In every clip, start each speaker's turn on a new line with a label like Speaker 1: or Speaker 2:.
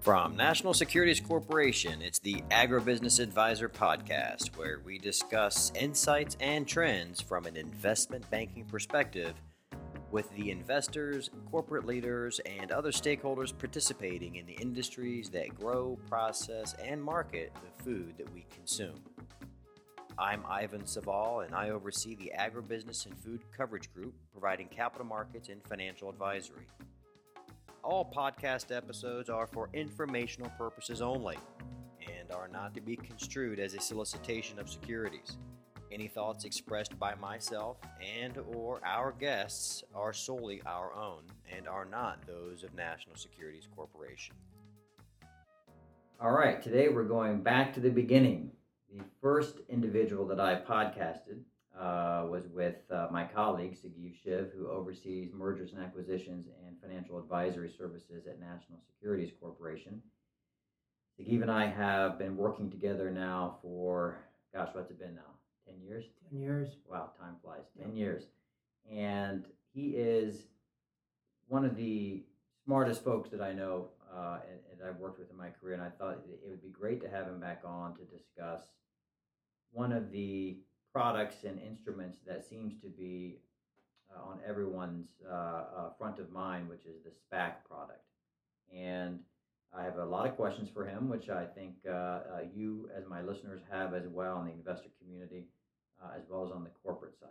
Speaker 1: From National Securities Corporation, it's the Agribusiness Advisor Podcast, where we discuss insights and trends from an investment banking perspective with the investors, corporate leaders, and other stakeholders participating in the industries that grow, process, and market the food that we consume. I'm Ivan Saval, and I oversee the Agribusiness and Food Coverage Group, providing capital markets and financial advisory. All podcast episodes are for informational purposes only and are not to be construed as a solicitation of securities. Any thoughts expressed by myself and or our guests are solely our own and are not those of National Securities Corporation. All right, today we're going back to the beginning. The first individual that I podcasted uh, was with uh, my colleague, Sagiv Shiv, who oversees mergers and acquisitions and financial advisory services at National Securities Corporation. Sagiv and I have been working together now for, gosh, what's it been now? 10 years?
Speaker 2: 10 years.
Speaker 1: Wow, time flies. 10 years. And he is one of the smartest folks that I know uh, and, and I've worked with in my career. And I thought it would be great to have him back on to discuss one of the products and instruments that seems to be uh, on everyone's uh, uh, front of mind, which is the SPAC product. And I have a lot of questions for him, which I think uh, uh, you, as my listeners, have as well in the investor community, uh, as well as on the corporate side.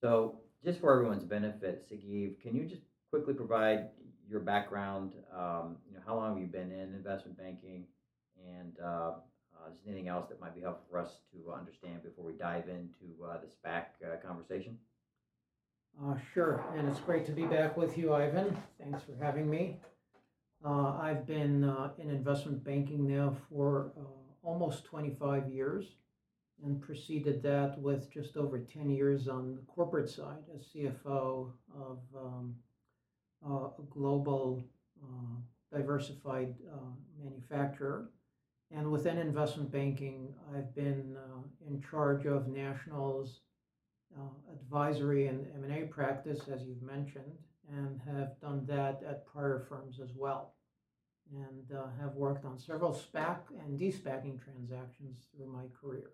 Speaker 1: So, just for everyone's benefit, Sagiv, can you just quickly provide your background? Um, you know, how long have you been in investment banking, and uh, is anything else that might be helpful for us to understand before we dive into uh, the SPAC uh, conversation?
Speaker 2: Uh, sure, and it's great to be back with you, Ivan. Thanks for having me. Uh, I've been uh, in investment banking now for almost 25 years and preceded that with just over 10 years on the corporate side as CFO of um, a global diversified manufacturer and within investment banking, I've been uh, in charge of National's uh, advisory and M&A practice, as you've mentioned, and have done that at prior firms as well, and uh, have worked on several SPAC and de-SPACing transactions through my career.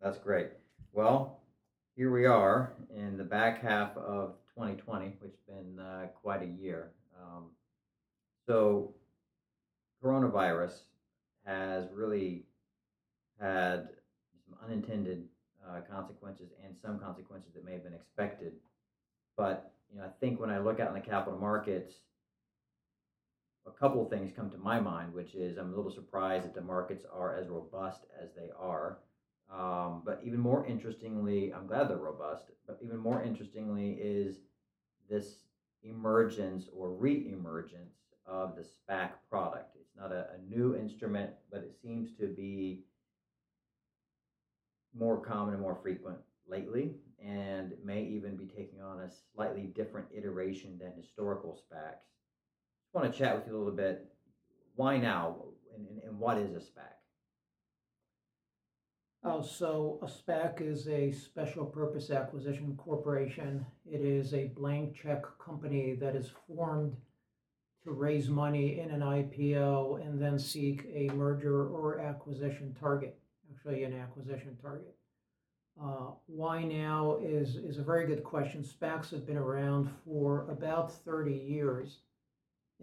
Speaker 1: That's great. Well, here we are in the back half of 2020, which has been uh, quite a year. Um, so, coronavirus has really had some unintended uh, consequences and some consequences that may have been expected. But you know, I think when I look out in the capital markets, a couple of things come to my mind, which is I'm a little surprised that the markets are as robust as they are. Um, but even more interestingly, I'm glad they're robust. But even more interestingly is this emergence or re-emergence of the SPAC product. Not a, a new instrument, but it seems to be more common and more frequent lately, and may even be taking on a slightly different iteration than historical SPACs. Just want to chat with you a little bit. Why now, and, and, and what is a SPAC?
Speaker 2: Oh, so a SPAC is a special purpose acquisition corporation. It is a blank check company that is formed to raise money in an IPO and then seek a merger or acquisition target, actually an acquisition target. Uh, why now is, is a very good question. SPACs have been around for about 30 years,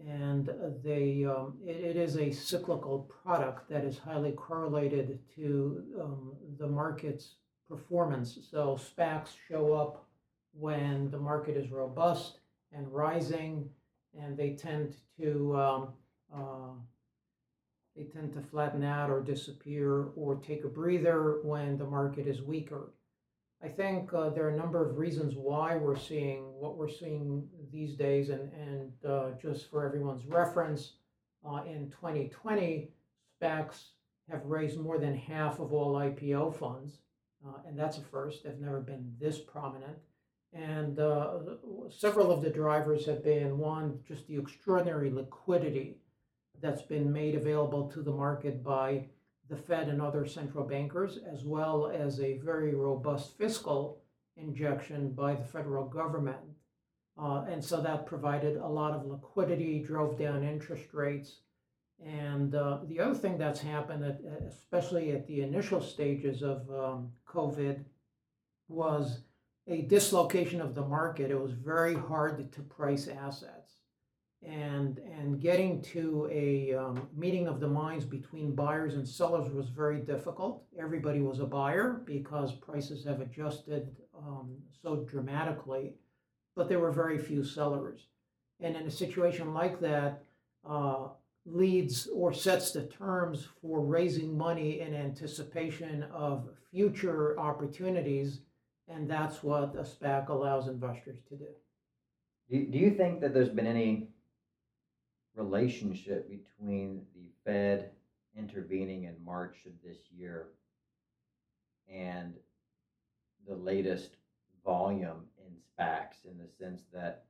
Speaker 2: and they, um, it, it is a cyclical product that is highly correlated to um, the market's performance. So SPACs show up when the market is robust and rising and they tend to um, uh, they tend to flatten out or disappear or take a breather when the market is weaker. I think uh, there are a number of reasons why we're seeing what we're seeing these days, and and uh, just for everyone's reference, uh, in 2020, SPACs have raised more than half of all IPO funds, uh, and that's a first. They've never been this prominent. And uh, several of the drivers have been one, just the extraordinary liquidity that's been made available to the market by the Fed and other central bankers, as well as a very robust fiscal injection by the federal government. Uh, and so that provided a lot of liquidity, drove down interest rates. And uh, the other thing that's happened, especially at the initial stages of um, COVID, was a dislocation of the market. It was very hard to price assets. And, and getting to a um, meeting of the minds between buyers and sellers was very difficult. Everybody was a buyer because prices have adjusted um, so dramatically, but there were very few sellers. And in a situation like that, uh, leads or sets the terms for raising money in anticipation of future opportunities, and that's what a SPAC allows investors to do.
Speaker 1: Do, do you think that there's been any relationship between the Fed intervening in March of this year and the latest volume in SPACs in the sense that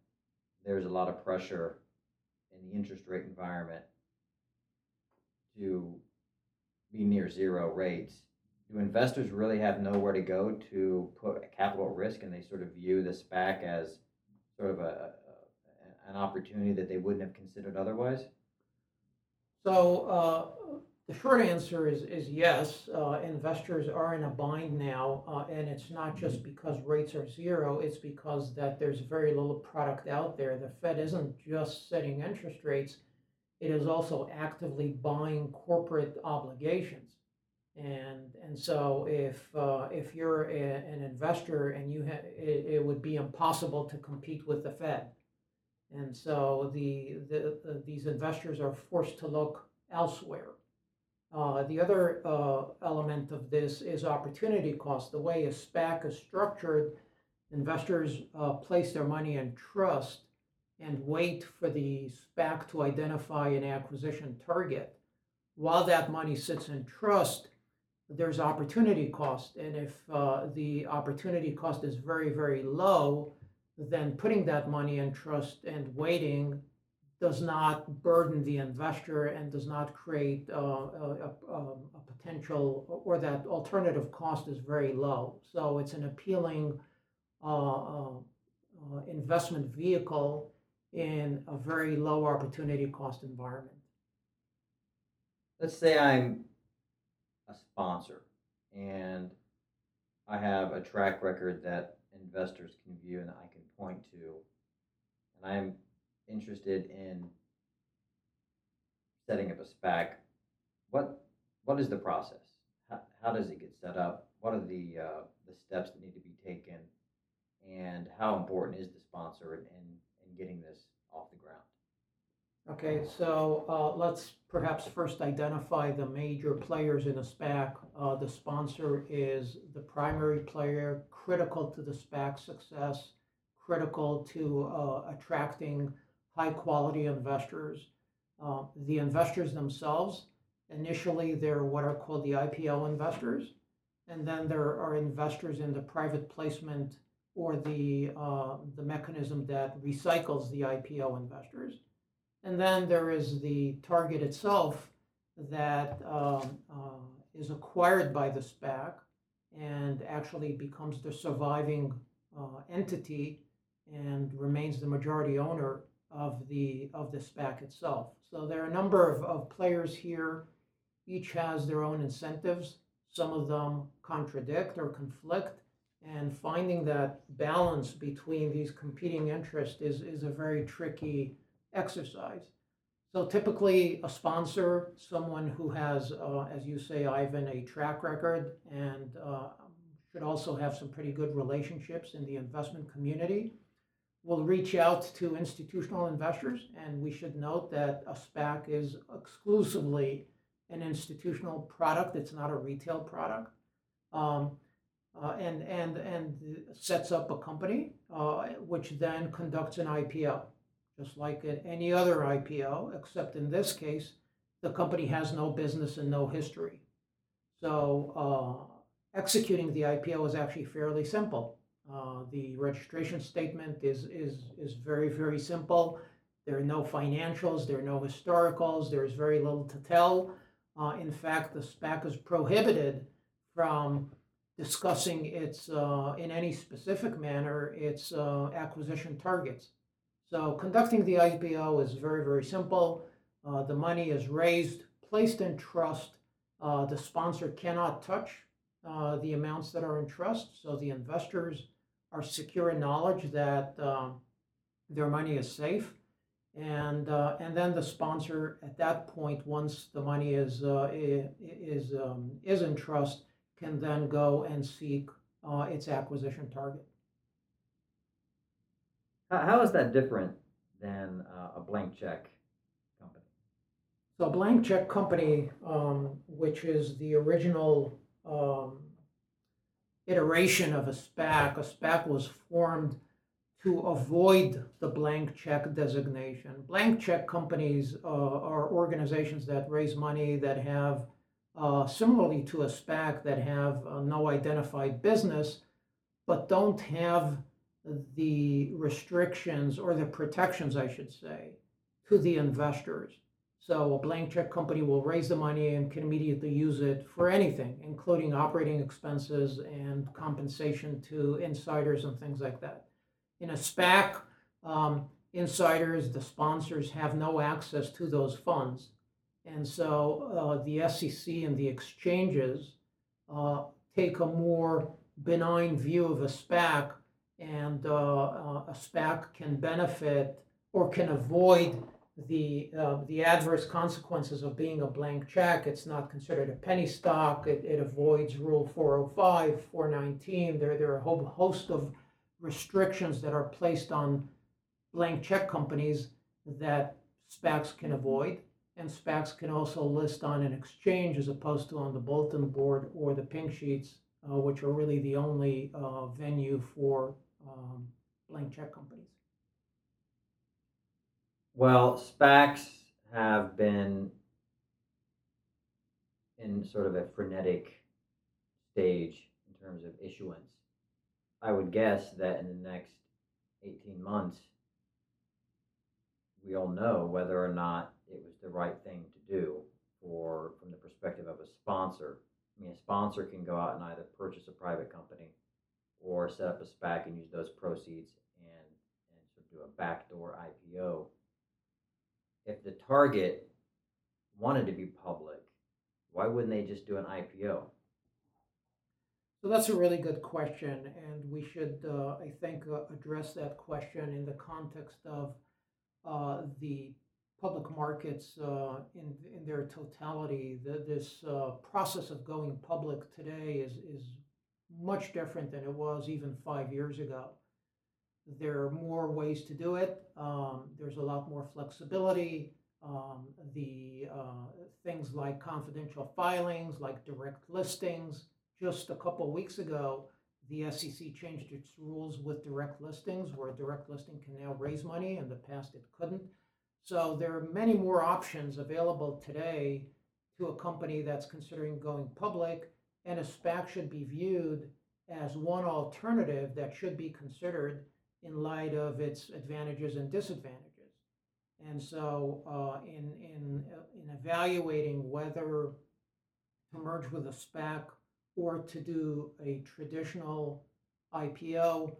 Speaker 1: there's a lot of pressure in the interest rate environment to be near zero rates, do investors really have nowhere to go to put capital at risk and they sort of view the SPAC as sort of a, a an opportunity that they wouldn't have considered otherwise?
Speaker 2: So uh, the short answer is, is yes. Uh, investors are in a bind now, uh, and it's not just because rates are zero. It's because that there's very little product out there. The Fed isn't just setting interest rates; it is also actively buying corporate obligations. And, and so if, uh, if you're a, an investor and you ha- it, it would be impossible to compete with the Fed. And so the, the, the these investors are forced to look elsewhere. Uh, the other uh, element of this is opportunity cost. The way a SPAC is structured, investors uh, place their money in trust and wait for the SPAC to identify an acquisition target. While that money sits in trust, there's opportunity cost. And if uh, the opportunity cost is very, very low, then putting that money in trust and waiting does not burden the investor and does not create uh, a, a, a, potential or that alternative cost is very low. So it's an appealing uh, uh, uh investment vehicle in a very low opportunity cost environment.
Speaker 1: Let's say I'm a sponsor and I have a track record that investors can view and I can point to, and I'm interested in setting up a SPAC. What what is the process? How, how does it get set up? What are the uh, the steps that need to be taken? And how important is the sponsor in, in getting this.
Speaker 2: Okay, so uh, let's perhaps first identify the major players in a SPAC. Uh, the sponsor is the primary player, critical to the SPAC success, critical to uh, attracting high quality investors. Uh, the investors themselves, initially, they're what are called the IPO investors, and then there are investors in the private placement or the, uh, the mechanism that recycles the IPO investors. And then there is the target itself that um, uh, is acquired by the SPAC and actually becomes the surviving uh, entity and remains the majority owner of the of the SPAC itself. So there are a number of, of players here. Each has their own incentives. Some of them contradict or conflict and finding that balance between these competing interests is, is a very tricky exercise. So typically, a sponsor, someone who has, uh, as you say, Ivan, a track record and uh, should also have some pretty good relationships in the investment community, will reach out to institutional investors. And we should note that a SPAC is exclusively an institutional product, it's not a retail product. Um, uh, and, and, and sets up a company, uh, which then conducts an IPO, just like any other IPO, except in this case, the company has no business and no history. So uh, executing the IPO is actually fairly simple. Uh, the registration statement is, is, is very, very simple. There are no financials, there are no historicals, there's very little to tell. Uh, in fact, the SPAC is prohibited from discussing its, uh, in any specific manner, its uh, acquisition targets. So conducting the IPO is very, very simple. Uh, the money is raised, placed in trust. Uh, the sponsor cannot touch uh, the amounts that are in trust, so the investors are secure in knowledge that um, their money is safe. And, uh, and then the sponsor at that point, once the money is, uh, is, um, is in trust, can then go and seek uh, its acquisition target.
Speaker 1: How, how is that different than uh, a blank check company?
Speaker 2: So, a blank check company, um, which is the original um, iteration of a SPAC, a SPAC was formed to avoid the blank check designation. Blank check companies uh, are organizations that raise money that have, uh, similarly to a SPAC, that have uh, no identified business, but don't have the restrictions or the protections, I should say, to the investors. So a blank check company will raise the money and can immediately use it for anything, including operating expenses and compensation to insiders and things like that. In a SPAC, um, insiders, the sponsors have no access to those funds. And so uh, the SEC and the exchanges uh, take a more benign view of a SPAC, and uh, uh a SPAC can benefit or can avoid the uh, the adverse consequences of being a blank check. It's not considered a penny stock. It, it avoids Rule 405, 419. There, there are a whole host of restrictions that are placed on blank check companies that SPACs can avoid. And SPACs can also list on an exchange as opposed to on the bulletin board or the pink sheets, uh, which are really the only uh, venue for um, blank check companies.
Speaker 1: Well, SPACs have been in sort of a frenetic stage in terms of issuance. I would guess that in the next 18 months, we all know whether or not it was the right thing to do for from the perspective of a sponsor. I mean, a sponsor can go out and either purchase a private company or set up a SPAC and use those proceeds and, and sort of do a backdoor IPO. If the target wanted to be public, why wouldn't they just do an IPO?
Speaker 2: So that's a really good question, and we should, uh, I think, uh, address that question in the context of uh, the public markets uh, in in their totality. The, this uh, process of going public today is is much different than it was even five years ago. There are more ways to do it. Um, there's a lot more flexibility. Um, the uh, things like confidential filings, like direct listings just a couple weeks ago, the SEC changed its rules with direct listings, where a direct listing can now raise money. In the past, it couldn't. So there are many more options available today to a company that's considering going public, and a SPAC should be viewed as one alternative that should be considered in light of its advantages and disadvantages. And so, uh, in in uh, in evaluating whether to merge with a SPAC or to do a traditional IPO.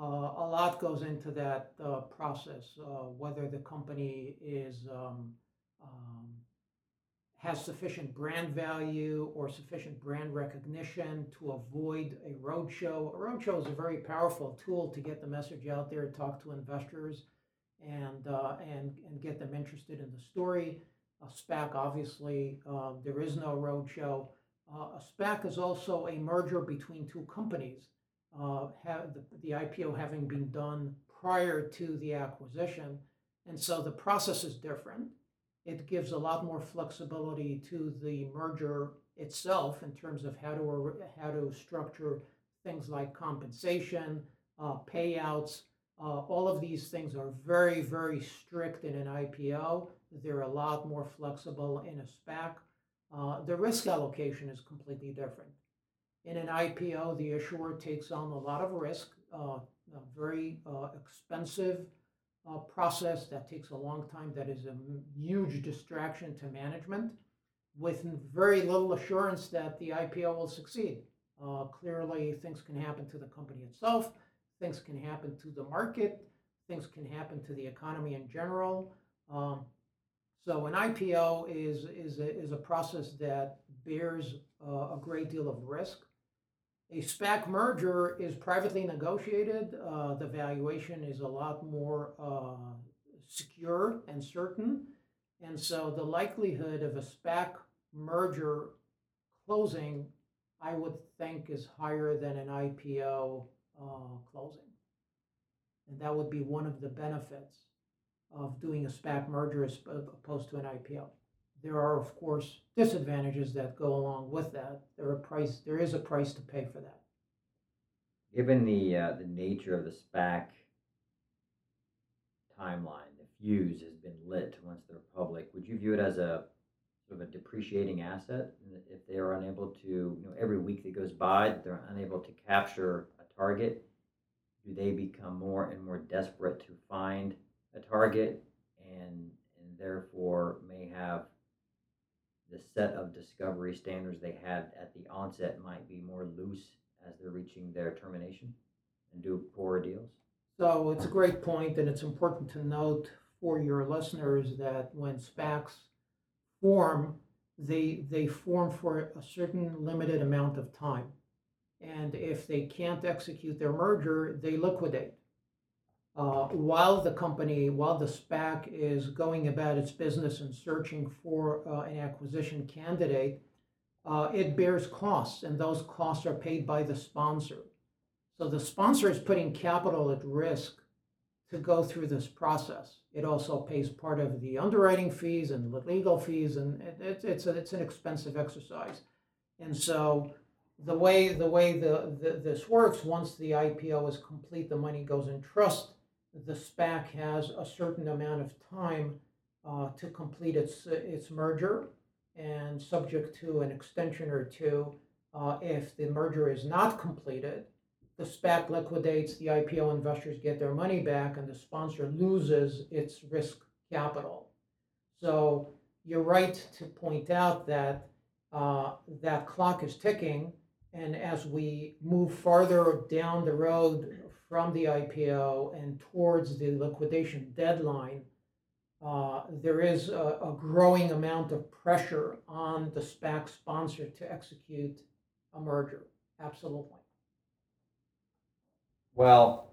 Speaker 2: Uh, a lot goes into that uh, process, uh, whether the company is um, um, has sufficient brand value or sufficient brand recognition to avoid a roadshow. A roadshow is a very powerful tool to get the message out there, talk to investors, and uh, and and get them interested in the story. A SPAC, obviously, uh, there is no roadshow. Uh, a SPAC is also a merger between two companies, uh, have the, the IPO having been done prior to the acquisition. And so the process is different. It gives a lot more flexibility to the merger itself in terms of how to, how to structure things like compensation, uh, payouts. Uh, all of these things are very, very strict in an IPO. They're a lot more flexible in a SPAC. Uh, the risk allocation is completely different. In an IPO, the issuer takes on a lot of risk, uh, very uh, expensive uh, process that takes a long time, that is a huge distraction to management, with very little assurance that the IPO will succeed. Uh, clearly, things can happen to the company itself, things can happen to the market, things can happen to the economy in general. Um, So an IPO is, is, a, is a process that bears uh, a great deal of risk. A SPAC merger is privately negotiated. Uh, the valuation is a lot more uh, secure and certain. And so the likelihood of a SPAC merger closing, I would think, is higher than an IPO uh, closing. And that would be one of the benefits of doing a SPAC merger as opposed to an IPO. There are, of course, disadvantages that go along with that. There are price. There is a price to pay for that.
Speaker 1: Given the uh, the nature of the SPAC timeline, the fuse has been lit once they're public. Would you view it as a sort of a depreciating asset if they are unable to, you know, every week that goes by that they're unable to capture a target? Do they become more and more desperate to find a target and and therefore may have the set of discovery standards they had at the onset might be more loose as they're reaching their termination and do poorer deals?
Speaker 2: So it's a great point, and it's important to note for your listeners that when SPACs form, they they form for a certain limited amount of time, and if they can't execute their merger, they liquidate. Uh, while the company, while the SPAC is going about its business and searching for uh, an acquisition candidate, uh, it bears costs, and those costs are paid by the sponsor. So the sponsor is putting capital at risk to go through this process. It also pays part of the underwriting fees and the legal fees, and it, it, it's a, it's an expensive exercise. And so the way the way the, the this works, once the IPO is complete, the money goes in trust the SPAC has a certain amount of time uh, to complete its its merger, and subject to an extension or two, uh, if the merger is not completed, the SPAC liquidates, the IPO investors get their money back, and the sponsor loses its risk capital. So you're right to point out that uh, that clock is ticking, and as we move farther down the road from the IPO and towards the liquidation deadline, uh, there is a, a, growing amount of pressure on the SPAC sponsor to execute a merger. Absolutely.
Speaker 1: Well,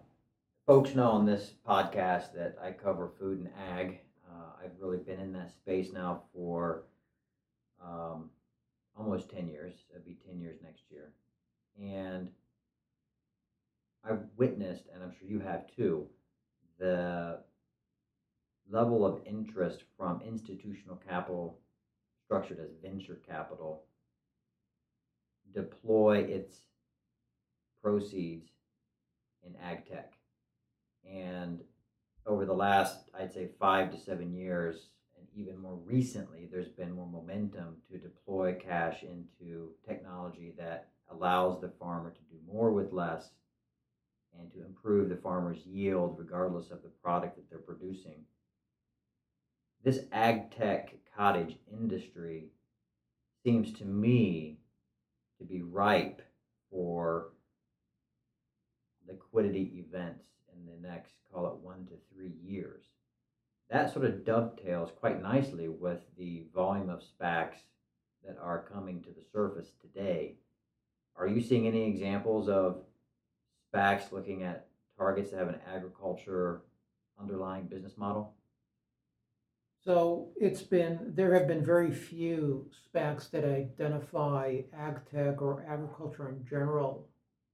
Speaker 1: folks know on this podcast that I cover food and ag. Uh, I've really been in that space now for um, almost 10 years. It'll be 10 years next year. And I've witnessed, and I'm sure you have too, the level of interest from institutional capital structured as venture capital deploy its proceeds in ag tech. And over the last, I'd say, five to seven years, and even more recently, there's been more momentum to deploy cash into technology that allows the farmer to do more with less and to improve the farmer's yield regardless of the product that they're producing. This ag tech cottage industry seems to me to be ripe for liquidity events in the next, call it one to three years. That sort of dovetails quite nicely with the volume of SPACs that are coming to the surface today. Are you seeing any examples of SPACs looking at targets that have an agriculture underlying business model?
Speaker 2: So it's been, there have been very few SPACs that identify ag tech or agriculture in general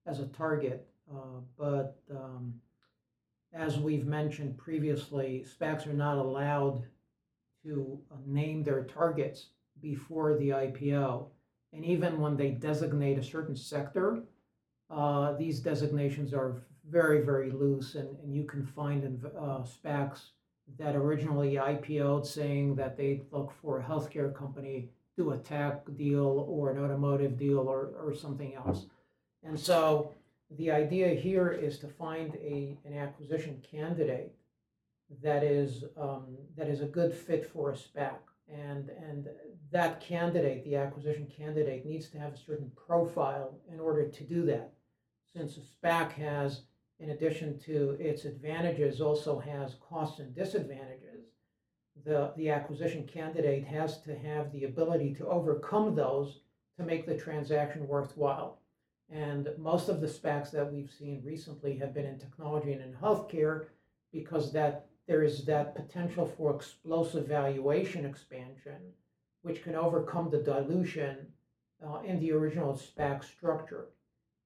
Speaker 2: as a target. Uh, but um, as we've mentioned previously, SPACs are not allowed to uh, name their targets before the IPO. And even when they designate a certain sector, uh, these designations are very, very loose, and, and you can find in uh, SPACs that originally IPO'd saying that they look for a healthcare company, do a tech deal or an automotive deal or, or something else. And so the idea here is to find a, an acquisition candidate that is um, that is a good fit for a SPAC. And, and that candidate, the acquisition candidate, needs to have a certain profile in order to do that since a SPAC has, in addition to its advantages, also has costs and disadvantages, the, the acquisition candidate has to have the ability to overcome those to make the transaction worthwhile. And most of the SPACs that we've seen recently have been in technology and in healthcare because that there is that potential for explosive valuation expansion, which can overcome the dilution uh, in the original SPAC structure.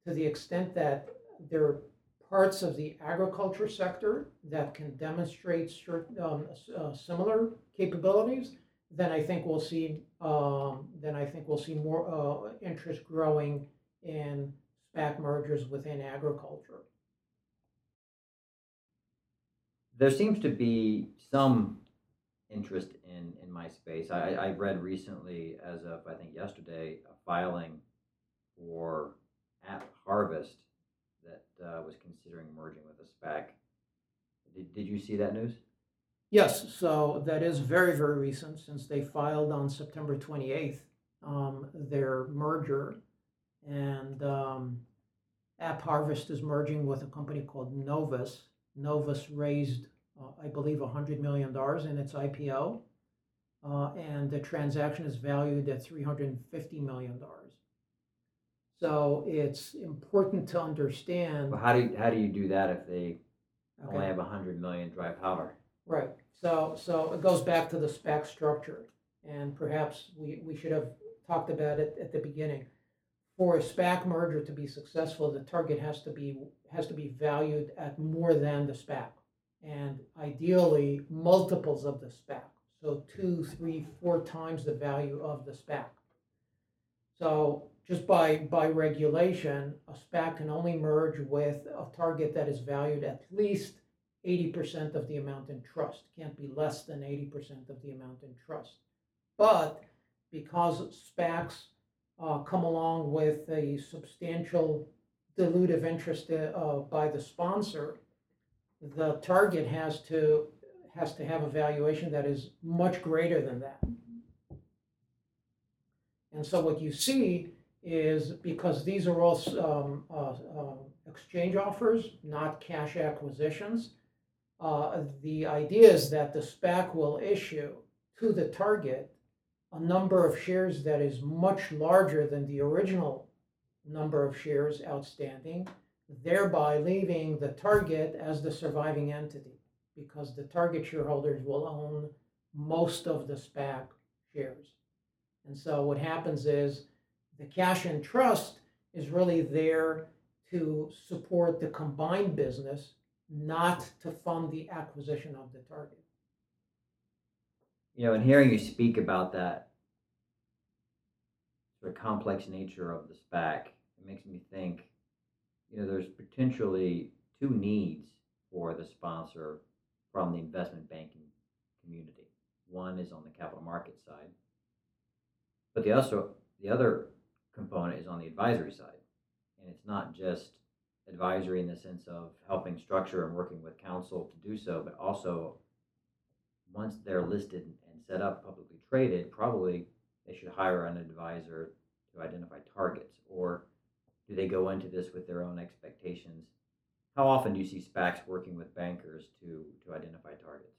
Speaker 2: To the extent that there are parts of the agriculture sector that can demonstrate certain, um, uh, similar capabilities, then I think we'll see um, then I think we'll see more uh, interest growing in SPAC mergers within agriculture.
Speaker 1: There seems to be some interest in, in my space. I, I read recently, as of I think yesterday, a filing for App Harvest that uh, was considering merging with a SPAC. Did, did you see that news?
Speaker 2: Yes, so that is very, very recent since they filed on September 28th um, their merger. And um, AppHarvest is merging with a company called Novus. Novus raised, uh, I believe, $100 million in its IPO. Uh, and the transaction is valued at $350 million. So it's important to understand.
Speaker 1: Well, how do you, how do you do that if they okay. only have 100 million dry powder?
Speaker 2: Right. So, so it goes back to the SPAC structure, and perhaps we, we should have talked about it at the beginning. For a SPAC merger to be successful, the target has to be has to be valued at more than the SPAC, and ideally multiples of the SPAC. So two, three, four times the value of the SPAC. So just by by regulation, a SPAC can only merge with a target that is valued at least 80% of the amount in trust. Can't be less than 80% of the amount in trust. But because SPACs uh, come along with a substantial dilutive interest uh, by the sponsor, the target has to has to have a valuation that is much greater than that. And so what you see is because these are all um, uh, uh exchange offers, not cash acquisitions, uh, the idea is that the SPAC will issue to the target a number of shares that is much larger than the original number of shares outstanding, thereby leaving the target as the surviving entity because the target shareholders will own most of the SPAC shares. And so what happens is the cash and trust is really there to support the combined business not to fund the acquisition of the target.
Speaker 1: You know, in hearing you speak about that of complex nature of the SPAC, it makes me think, you know, there's potentially two needs for the sponsor from the investment banking community. One is on the capital market side, but the also the other component is on the advisory side, and it's not just advisory in the sense of helping structure and working with counsel to do so, but also once they're listed and set up publicly traded, probably they should hire an advisor to identify targets, or do they go into this with their own expectations? How often do you see SPACs working with bankers to to identify targets?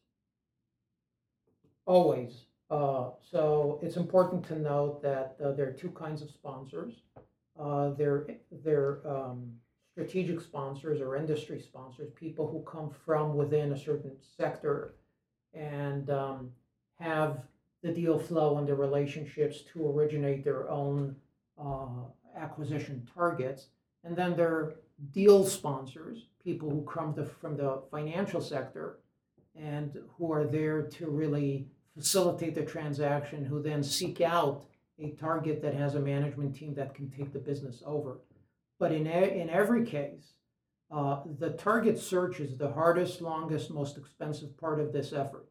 Speaker 2: Always. Uh, so it's important to note that uh, there are two kinds of sponsors. Uh, there, there um, strategic sponsors or industry sponsors, people who come from within a certain sector and um, have the deal flow and the relationships to originate their own uh, acquisition targets. And then there are deal sponsors, people who come from the financial sector and who are there to really facilitate the transaction, who then seek out a target that has a management team that can take the business over. But in, in every case, uh, the target search is the hardest, longest, most expensive part of this effort.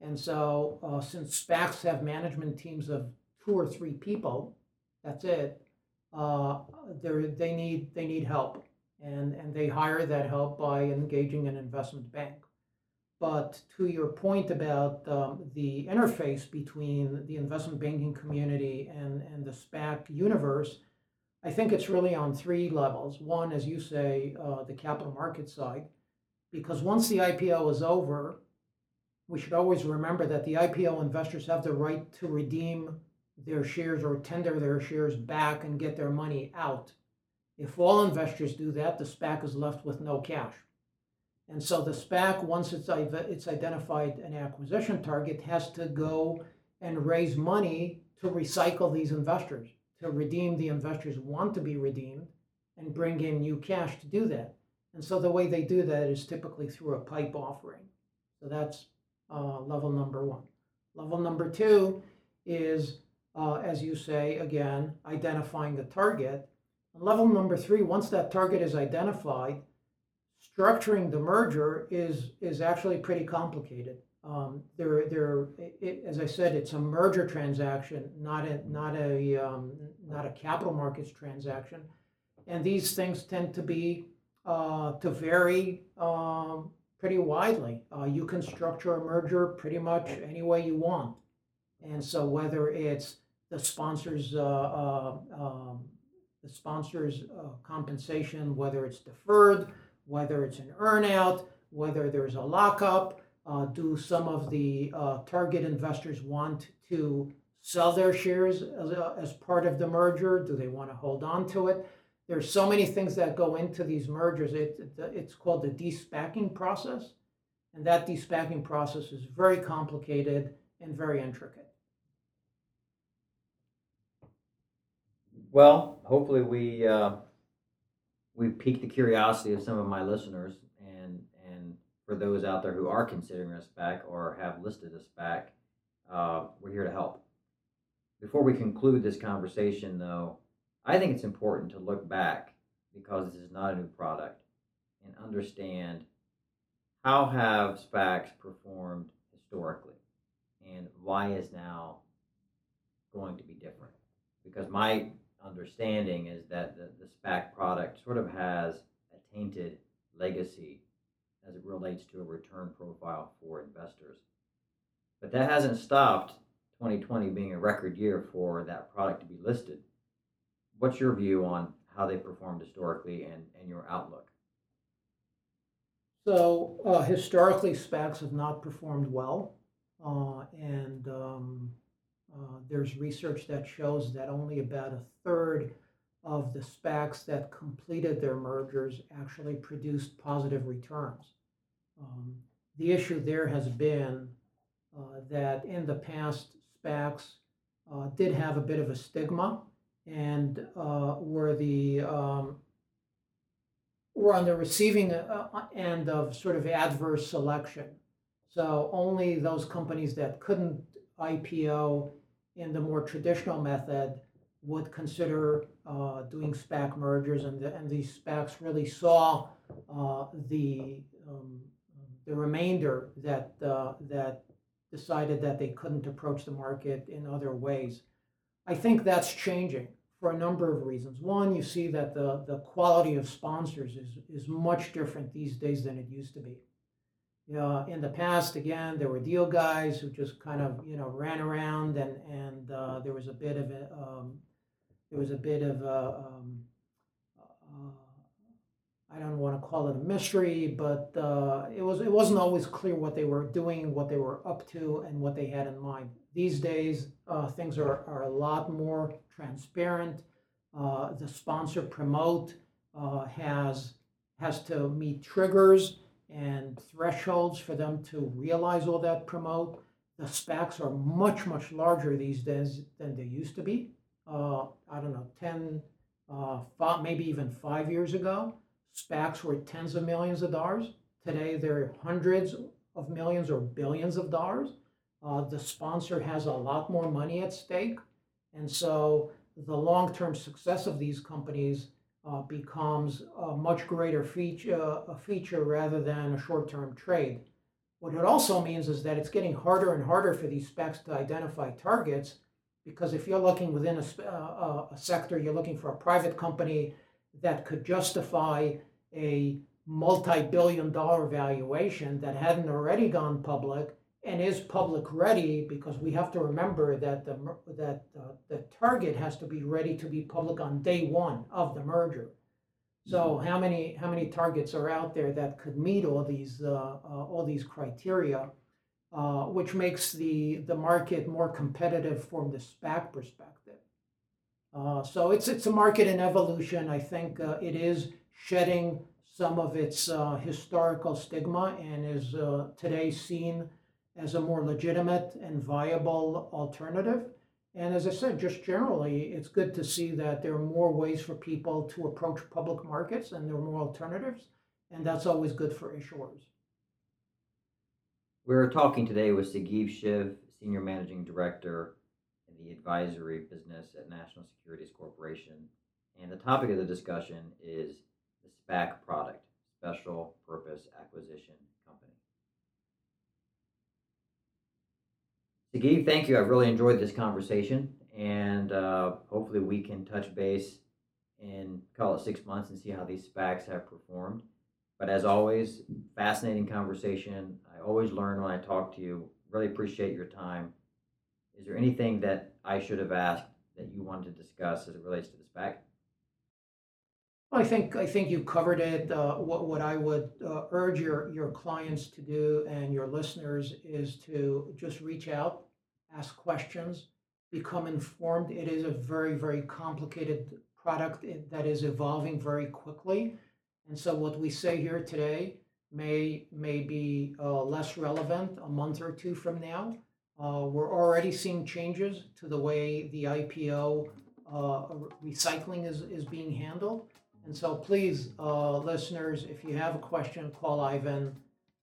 Speaker 2: And so, uh, since SPACs have management teams of two or three people, that's it. Uh, they need they need help, and and they hire that help by engaging an investment bank. But to your point about um, the interface between the investment banking community and and the SPAC universe, I think it's really on three levels. One, as you say, uh, the capital market side, because once the IPO is over, we should always remember that the IPO investors have the right to redeem their shares or tender their shares back and get their money out. If all investors do that, the SPAC is left with no cash. And so the SPAC, once it's, it's identified an acquisition target, has to go and raise money to recycle these investors, to redeem the investors who want to be redeemed and bring in new cash to do that. And so the way they do that is typically through a pipe offering. So that's uh, level number one. Level number two is, uh, as you say, again, identifying the target. And level number three, once that target is identified, structuring the merger is is actually pretty complicated. Um, there, there, it, as I said, it's a merger transaction, not a not a um, not a capital markets transaction, and these things tend to be uh, to vary um, pretty widely. Uh, you can structure a merger pretty much any way you want. And so whether it's the sponsors, uh, uh, um, the sponsors' uh, compensation, whether it's deferred, whether it's an earnout, whether there's a lockup, uh, do some of the uh, target investors want to sell their shares as, as part of the merger? Do they want to hold on to it? There's so many things that go into these mergers. It, it, it's called the de-SPACing process. And that de-SPACing process is very complicated and very intricate.
Speaker 1: Well, hopefully we uh, we piqued the curiosity of some of my listeners, and and for those out there who are considering a SPAC or have listed a SPAC, uh, we're here to help. Before we conclude this conversation, though, I think it's important to look back because this is not a new product and understand how have SPACs performed historically and why is now going to be different? Because my understanding is that the, the SPAC product sort of has a tainted legacy as it relates to a return profile for investors. But that hasn't stopped 2020 being a record year for that product to be listed what's your view on how they performed historically and, and your outlook?
Speaker 2: So uh, historically, SPACs have not performed well, uh, and um, uh, there's research that shows that only about a third of the SPACs that completed their mergers actually produced positive returns. Um, the issue there has been uh, that in the past, SPACs uh, did have a bit of a stigma and uh, were the um, were on the receiving uh, end of sort of adverse selection. So only those companies that couldn't IPO in the more traditional method would consider uh, doing SPAC mergers, and the, and these SPACs really saw uh, the um, the remainder that uh, that decided that they couldn't approach the market in other ways. I think that's changing for a number of reasons. One, you see that the, the quality of sponsors is, is much different these days than it used to be. Uh, in the past, again, there were deal guys who just kind of, you know, ran around and, and uh, there was a bit of a, um, there was a bit of a, um, uh, I don't want to call it a mystery, but uh, it was it wasn't always clear what they were doing, what they were up to, and what they had in mind. These days, uh, things are, are a lot more transparent. Uh, the sponsor promote has has to meet triggers and thresholds for them to realize all that promote. The SPACs are much much larger these days than they used to be. Uh, I don't know, 10, uh, five, maybe even five years ago SPACs were tens of millions of dollars. Today, they're hundreds of millions or billions of dollars. Uh, the sponsor has a lot more money at stake. And so the long term success of these companies uh, becomes a much greater feature, a feature rather than a short term trade. What it also means is that it's getting harder and harder for these SPACs to identify targets because if you're looking within a, uh, a sector, you're looking for a private company that could justify a multi-billion dollar valuation that hadn't already gone public and is public ready because we have to remember that the that uh, the target has to be ready to be public on day one of the merger. So mm-hmm. how many how many targets are out there that could meet all these uh, uh, all these criteria? uh, which makes the, the market more competitive from the SPAC perspective. Uh, so it's, it's a market in evolution. I think uh, it is shedding some of its uh, historical stigma and is uh, today seen as a more legitimate and viable alternative. And as I said, just generally, it's good to see that there are more ways for people to approach public markets and there are more alternatives. And that's always good for issuers.
Speaker 1: We're talking today with Sagiv Shiv, Senior Managing Director in the advisory business at National Securities Corporation. And the topic of the discussion is the SPAC product, Special Purpose Acquisition Sagiv, thank you. I've really enjoyed this conversation, and uh, hopefully we can touch base in call it six months and see how these SPACs have performed. But as always, fascinating conversation. I always learn when I talk to you. Really appreciate your time. Is there anything that I should have asked that you wanted to discuss as it relates to the SPAC?
Speaker 2: I think I think you covered it. Uh, what what I would uh, urge your your clients to do and your listeners is to just reach out, ask questions, become informed. It is a very very complicated product that is evolving very quickly, and so what we say here today may may be uh, less relevant a month or two from now. Uh, we're already seeing changes to the way the IPO uh, recycling is, is being handled. And so please, uh, listeners, if you have a question, call Ivan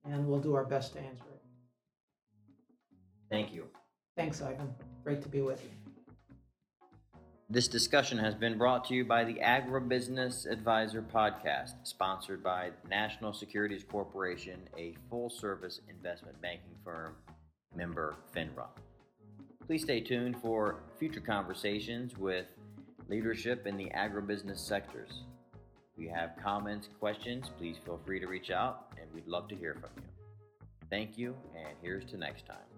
Speaker 2: and we'll do our best to answer it.
Speaker 1: Thank you.
Speaker 2: Thanks, Ivan. Great to be with you.
Speaker 1: This discussion has been brought to you by the Agribusiness Advisor Podcast, sponsored by National Securities Corporation, a full service investment banking firm, member FINRA. Please stay tuned for future conversations with leadership in the agribusiness sectors. If you have comments, questions, please feel free to reach out and we'd love to hear from you. Thank you, and here's to next time.